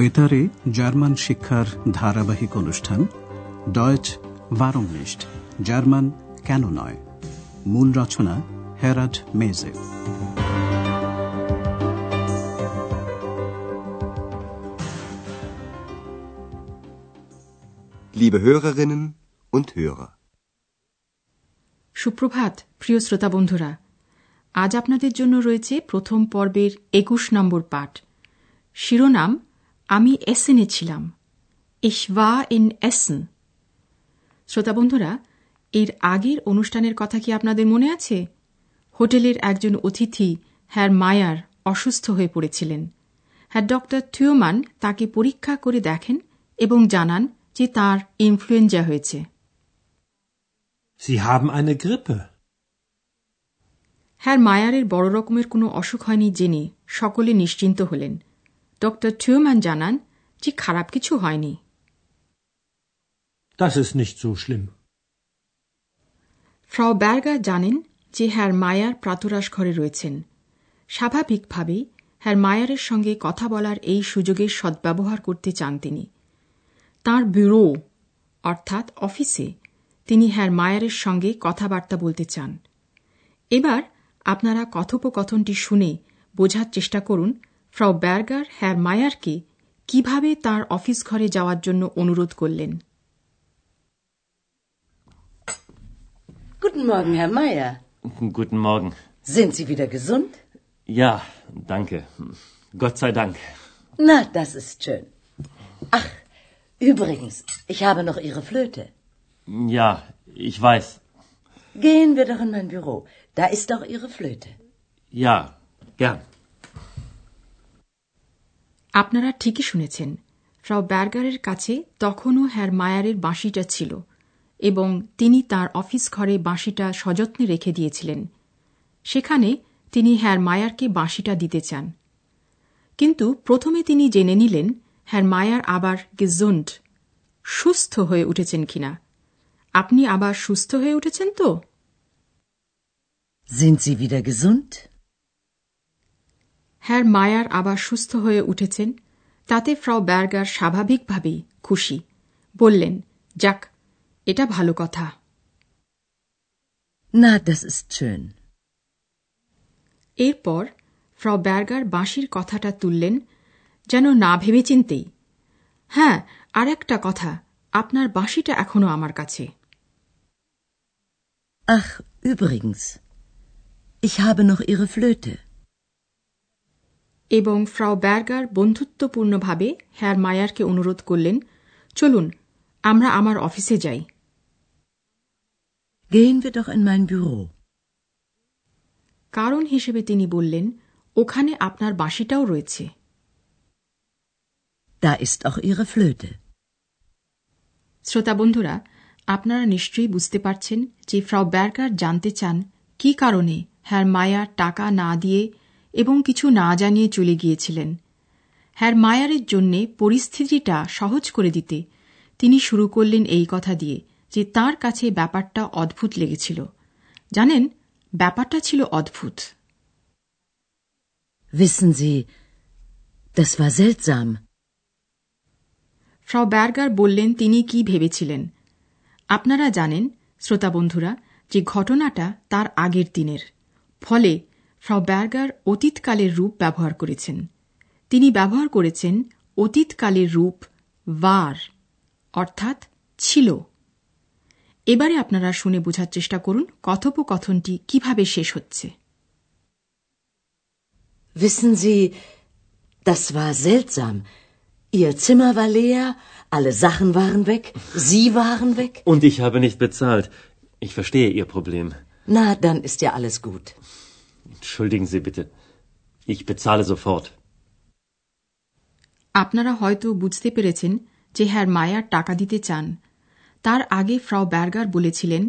বেতারে জার্মান শিক্ষার ধারাবাহিক অনুষ্ঠান ডয়েচ ভারংনিষ্ঠ জার্মান কেন নয়? মূল রচনা হেরাড মেজে Liebe Hörerinnen und Hörer. সুপ্রভাত প্রিয় শ্রোতা বন্ধুরা। আজ আপনাদের জন্য রয়েছে প্রথম পর্বের একুশ নম্বর পাঠ। শিরোনাম আমি এসেনে ছিলাম। ইসওয়া ইন এসন। শ্রোতা বন্ধুরা এর আগের অনুষ্ঠানের কথা কি আপনাদের মনে আছে? হোটেলের একজন অতিথি হ্যার মায়ার অসুস্থ হয়ে পড়েছিলেন। হ্যার ডক্টর থিওমান তাকে পরীক্ষা করে দেখেন এবং জানান যে তার ইনফ্লুয়েঞ্জা হয়েছে. হ্যার মায়ারের বড় রকমের কোনো অসুখ হয়নি জেনে সকলে নিশ্চিন্ত হলেন। ডক্টর থিওম্যান জানান যে খারাপ কিছু হয়নি। Das ist nicht so schlimm. ফ্রাও ব্যার্গার জানেন যে হ্যার মায়ার প্রাতরাস ঘরে রয়েছেন। স্বাভাবিকভাবেই হ্যার মায়ারের সঙ্গে কথা বলার এই সুযোগের সদ্ব্যবহার করতে চান তিনি। তার ব্যুরো অর্থাৎ অফিসে তিনি হ্যার মায়ারের সঙ্গে কথাবার্তা বলতে চান। এবার আপনারা কথোপকথনটি শুনে বোঝার চেষ্টা করুন ফ্রাও ব্যার্গার হ্যার মায়ারকে কিভাবে তার অফিস ঘরে যাওয়ার জন্য অনুরোধ করলেন Guten Morgen, Herr Meier. Guten Morgen. Sind Sie wieder gesund? Ja, danke. Gott sei Dank. Na, das ist schön. Ach, übrigens, ich habe noch Ihre Flöte. Ja, ich weiß. Gehen wir doch in mein Büro. Da ist doch Ihre Flöte. Ja, gern. আপনারা ঠিকই শুনেছেন Frau ব্যার্গারের কাছে তখনও হ্যার মায়ারের বাঁশিটা ছিল এবং তিনি তার অফিস ঘরে বাঁশিটা সযত্নে রেখে দিয়েছিলেন। সেখানে তিনি হ্যার মায়ারকে বাঁশিটা দিতে চান। কিন্তু প্রথমে তিনি জেনে নিলেন হ্যার মায়ার আবার গেজন্ড সুস্থ হয়ে উঠেছেন কিনা। আপনি আবার সুস্থ হয়ে উঠেছেন তো? Sind Sie? হ্যার মায়ার আবার সুস্থ হয়ে উঠেছেন তাতে ফ্রাও ব্যার্গার স্বাভাবিকভাবেই খুশি বললেন যাক এটা ভালো কথা Na, das ist schön. এরপর ফ্রাও ব্যার্গার বাঁশির কথাটা তুললেন যেন না ভেবে চিনতেই হ্যাঁ আর একটা কথা আপনার বাঁশিটা এখনও আমার কাছে Ach, übrigens, ich habe noch Ihre Flöte. এবং ফ্রাও ব্যার্গার বন্ধুত্বপূর্ণভাবে হ্যার মায়ারকে অনুরোধ করলেন চলুন আমরা আমার অফিসে যাই Gehen wir doch in mein Büro. কারণ হিসেবে তিনি বললেন ওখানে আপনার বাঁশিটাও রয়েছে Da ist auch Ihre Flöte. শ্রোতা বন্ধুরা আপনারা নিশ্চয়ই বুঝতে পারছেন যে ফ্রাও ব্যার্গার জানতে চান কি কারণে হ্যার মায়া টাকা না দিয়ে এবং কিছু না জানিয়ে চলে গিয়েছিলেন। হ্যার মায়ারের জন্য পরিস্থিতিটা সহজ করে দিতে তিনি শুরু করলেন এই কথা দিয়ে যে তার কাছে ব্যাপারটা অদ্ভুত লেগেছিল। জানেন ব্যাপারটা ছিল অদ্ভুত। Wissen Sie, das war seltsam. ফ্রাও ব্যার্গার বললেন তিনি কি ভেবেছিলেন? আপনারা জানেন শ্রোতা বন্ধুরা যে ঘটনাটা তার আগের দিনের। ফলে ফ্রাও ব্যার্গার অতীতকালের রূপ ব্যবহার করেছেন তিনি ব্যবহার করেছেন অতীতকালের রূপ ওয়ার অর্থাৎ ছিল এবারে আপনারা শুনে বোঝার চেষ্টা করুন কথোপকথনটি কিভাবে শেষ হচ্ছে Wissen Sie, das war seltsam. Ihr Zimmer war leer, alle Sachen waren weg, Sie waren weg. Und ich habe nicht bezahlt. Ich verstehe Ihr Problem. Na, dann ist ja alles gut. Entschuldigen Sie bitte. Ich bezahle sofort. আপনারা হয়তো বুঝতে পেরেছেন যে হ্যার মায়ার টাকা দিতে চান তার আগে ফ্রাও ব্যার্গার বলেছিলেন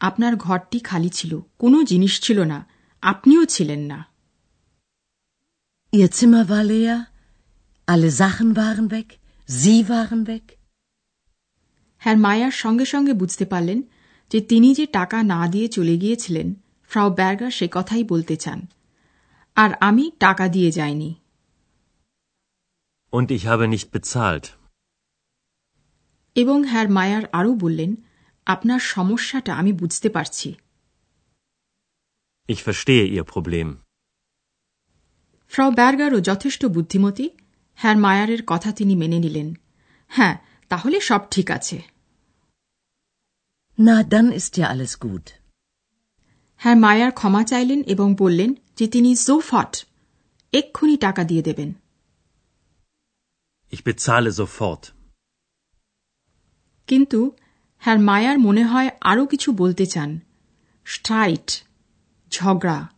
আপনার ঘরটি খালি ছিল কোনো জিনিস ছিল না আপনিও ছিলেন না Ihr Zimmer war leer, alle Sachen waren weg, Sie waren weg. হ্যার মায়ার সঙ্গে সঙ্গে বুঝতে পারলেন যে তিনি যে টাকা না দিয়ে চলে গিয়েছিলেন ফ্রাও ব্যার্গার সে কথাই বলতে চান আর আমি টাকা দিয়ে যাইনি Und ich habe nicht bezahlt. এবং হ্যার মায়ার আরও বললেন আপনার সমস্যাটা আমি বুঝতে পারছি Ich verstehe Ihr Problem. ফ্রাউ ব্যার্গারও যথেষ্ট বুদ্ধিমতী হ্যার মায়ারের কথা তিনি মেনে নিলেন হ্যাঁ তাহলে সব ঠিক আছে Na, dann ist ja alles gut. হ্যাঁ মায়ার ক্ষমা চাইলেন এবং বললেন যে তিনি সোফট এক্ষুনি টাকা দিয়ে দেবেন। Ich bezahle sofort. কিন্তু হ্যার মায়ার মনে হয় আরও কিছু বলতে চান। স্ট্রাইট ঝগড়া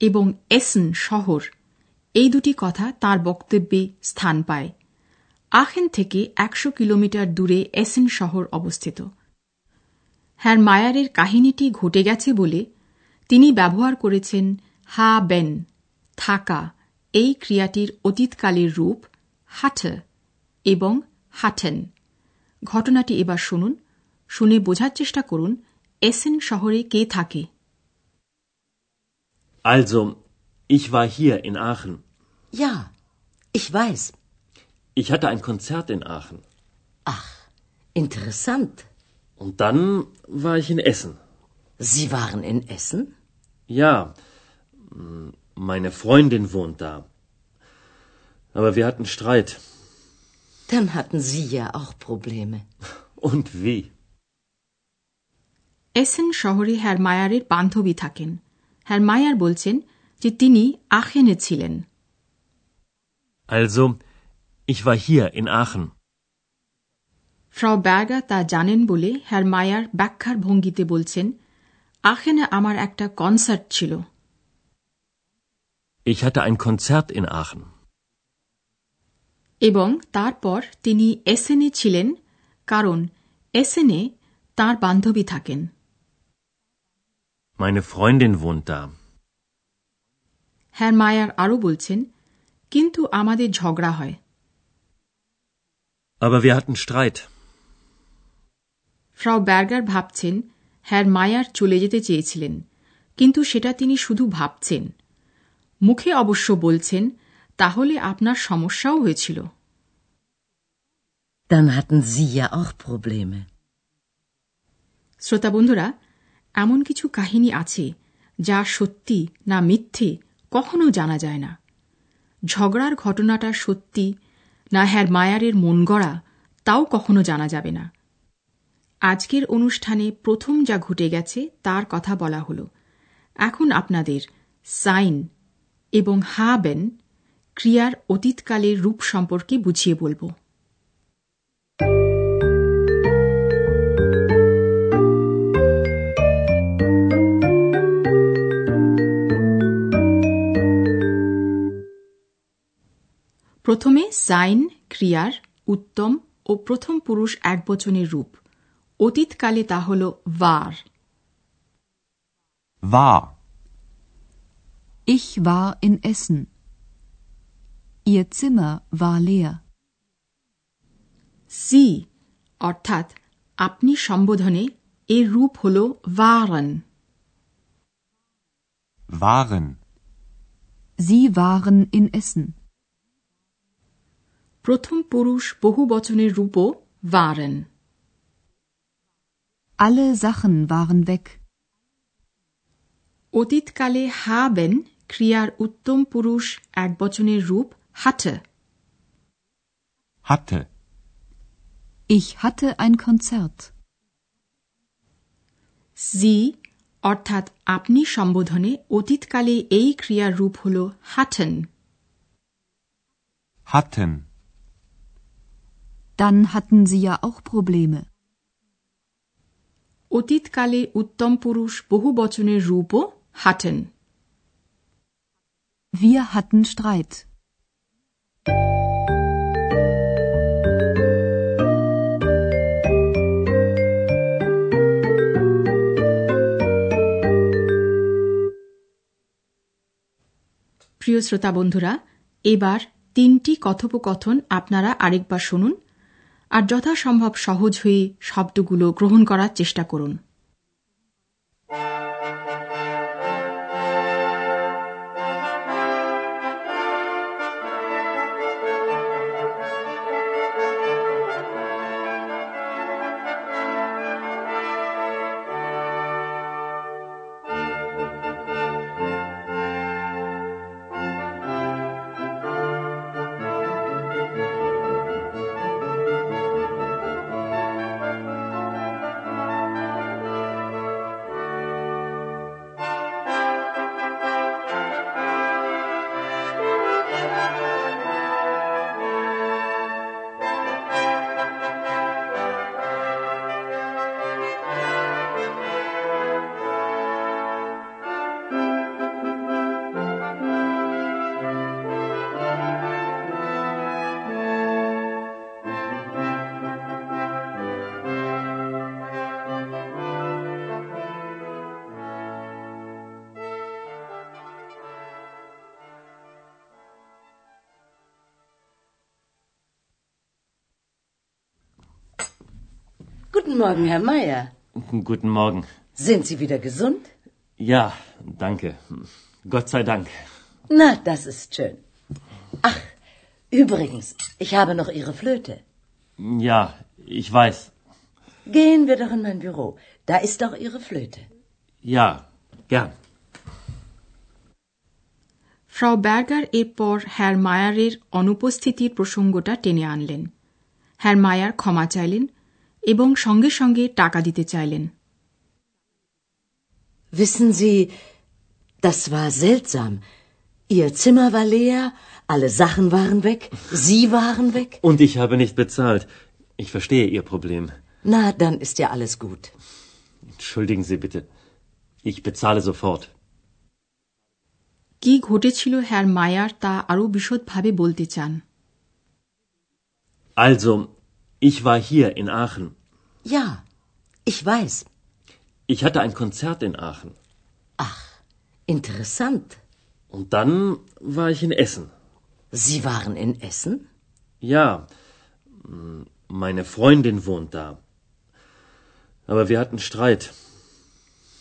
এবং এসন শহর এই দুটি কথা তার বক্তব্যে স্থান পায়। আখেন থেকে একশো কিলোমিটার দূরে এসেন শহর অবস্থিত। হ্যার মায়ারের কাহিনীটি ঘটে গেছে বলে তিনি ব্যবহার করেছেন হা বেন থাকা এই ক্রিয়াটির অতীতকালের রূপ হাট এবং হাটেন ঘটনাটি এবার শুনুন শুনে বোঝার চেষ্টা করুন এসেন শহরে কে থাকে Also, ich war hier in Aachen. Ja, ich weiß. Ich hatte ein Konzert in Aachen. Ach, interessant. Und dann war ich in Essen. Sie waren in Essen? Ja, mm, meine Freundin wohnt da. Aber wir hatten Streit. Dann hatten Sie ja auch Probleme. Und wie? এসেন শহরে হ্যার মায়ারের বান্ধবী থাকেন হ্যার মায়ার বলছেন যে তিনি আখেনে ছিলেন Also, ich war hier in Aachen. ফ্রাউ ব্যাগা তা জানেন বলে হ্যার মায়ার ব্যাখ্যার ভঙ্গিতে বলছেন আখেনে আমার একটা কনসার্ট ছিল Ich hatte ein Konzert in Aachen. এবং তারপর তিনি এসেনে ছিলেন কারণ এসেনে তার বান্ধবী থাকেন Meine Freundin wohnt da. হ্যার মায়ার আরও বলছেন কিন্তু আমাদের ঝগড়া হয় Aber wir hatten Streit. ফ্রাউ ব্যার্গার ভাবছেন হ্যার মায়ার চলে যেতে চেয়েছিলেন কিন্তু সেটা তিনি শুধু ভাবছেন। মুখে অবশ্য বলছেন তাহলে আপনার সমস্যাও হয়েছিল। Dann hatten Sie ja auch Probleme. শ্রোতা বন্ধুরা এমন কিছু কাহিনী আছে যা সত্যি না মিথ্যে কখনো জানা যায় না। ঝগড়ার ঘটনাটা সত্যি না হ্যার মায়ারের মন গড়া তাও কখনো জানা যাবে না। আজকের অনুষ্ঠানে প্রথম যা ঘটে গেছে, তার কথা বলা হলো। এখন আপনাদের সাইন এবং হাবেন ক্রিয়ার অতীতকালের রূপ সম্পর্কে বুঝিয়ে বলব। প্রথমে সাইন ক্রিয়ার উত্তম ও প্রথম পুরুষ একবচনের রূপ। অতীতকালে তা হল var War. Ich war in Essen. Ihr Zimmer war leer. সি অর্থাৎ আপনি সম্বোধনে এর রূপ হল waren Waren. Sie waren in Essen. প্রথম পুরুষ বহু বচনের রূপও waren Alle Sachen waren weg. অতীতকালে haben ক্রিয়ার উত্তম পুরুষ একবচনের রূপ hatte Hatte. Ich hatte ein Konzert. sie অর্থাৎ আপনি সম্বোধনে অতীতকালে এই ক্রিয়ার রূপ হল hatten Hatten. Dann hatten Sie ja auch Probleme. অতীতকালে উত্তম পুরুষ বহু বচনের রূপও hatten Wir hatten Streit. প্রিয় শ্রোতা বন্ধুরা এবার তিনটি কথোপকথন আপনারা আরেকবার শুনুন আর যথাসম্ভব সহজ হয়ে শব্দগুলো গ্রহণ করার চেষ্টা করুন। Guten Morgen, Herr Meier. Guten Morgen. Sind Sie wieder gesund? Ja, danke. Gott sei Dank. Na, das ist schön. Ach, übrigens, ich habe noch Ihre Flöte. Ja, ich weiß. Gehen wir doch in mein Büro. Da ist doch Ihre Flöte. Ja, gern. ফ্রাউ Berger এরপর হ্যার মায়ারের অনুপস্থিতির প্রসঙ্গটা টেনে আনলেন হ্যার মায়ার ক্ষমা চাইলেন এবং সঙ্গে সঙ্গে টাকা দিতে চাইলেন Wissen Sie, das war seltsam. Ihr Zimmer war leer, alle Sachen waren weg, Sie waren weg. Und ich habe nicht bezahlt. Ich verstehe Ihr Problem. Na, dann ist ja alles gut. Entschuldigen Sie bitte. Ich bezahle sofort. কি ঘটেছিল হ্যার মায়ার তা আরও বিশদভাবে বলতে চান Also, ich war hier in Aachen. Ja, ich weiß. Ich hatte ein Konzert in Aachen. Ach, interessant. Und dann war ich in Essen. Sie waren in Essen? Ja, meine Freundin wohnt da. Aber wir hatten Streit.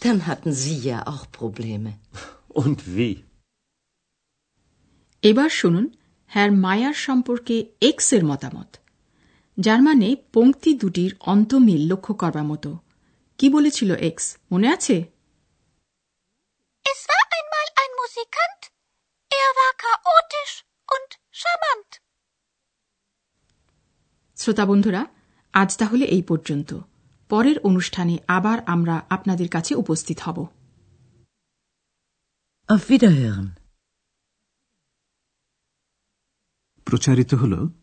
Dann hatten Sie ja auch Probleme. Und wie? এবার শুনুন হ্যার মায়ার সম্পর্কে x এর মতামত যার মানে পংক্তি দুটির অন্তমিল লক্ষ্য করবার মতো। কি বলেছিল এক্স মনে আছে? Es war einmal ein Musikant. Er war chaotisch und charmant. শ্রোতা বন্ধুরা আজ তাহলে এই পর্যন্ত। পরের অনুষ্ঠানে আবার আমরা আপনাদের কাছে উপস্থিত হব। প্রচারিত হল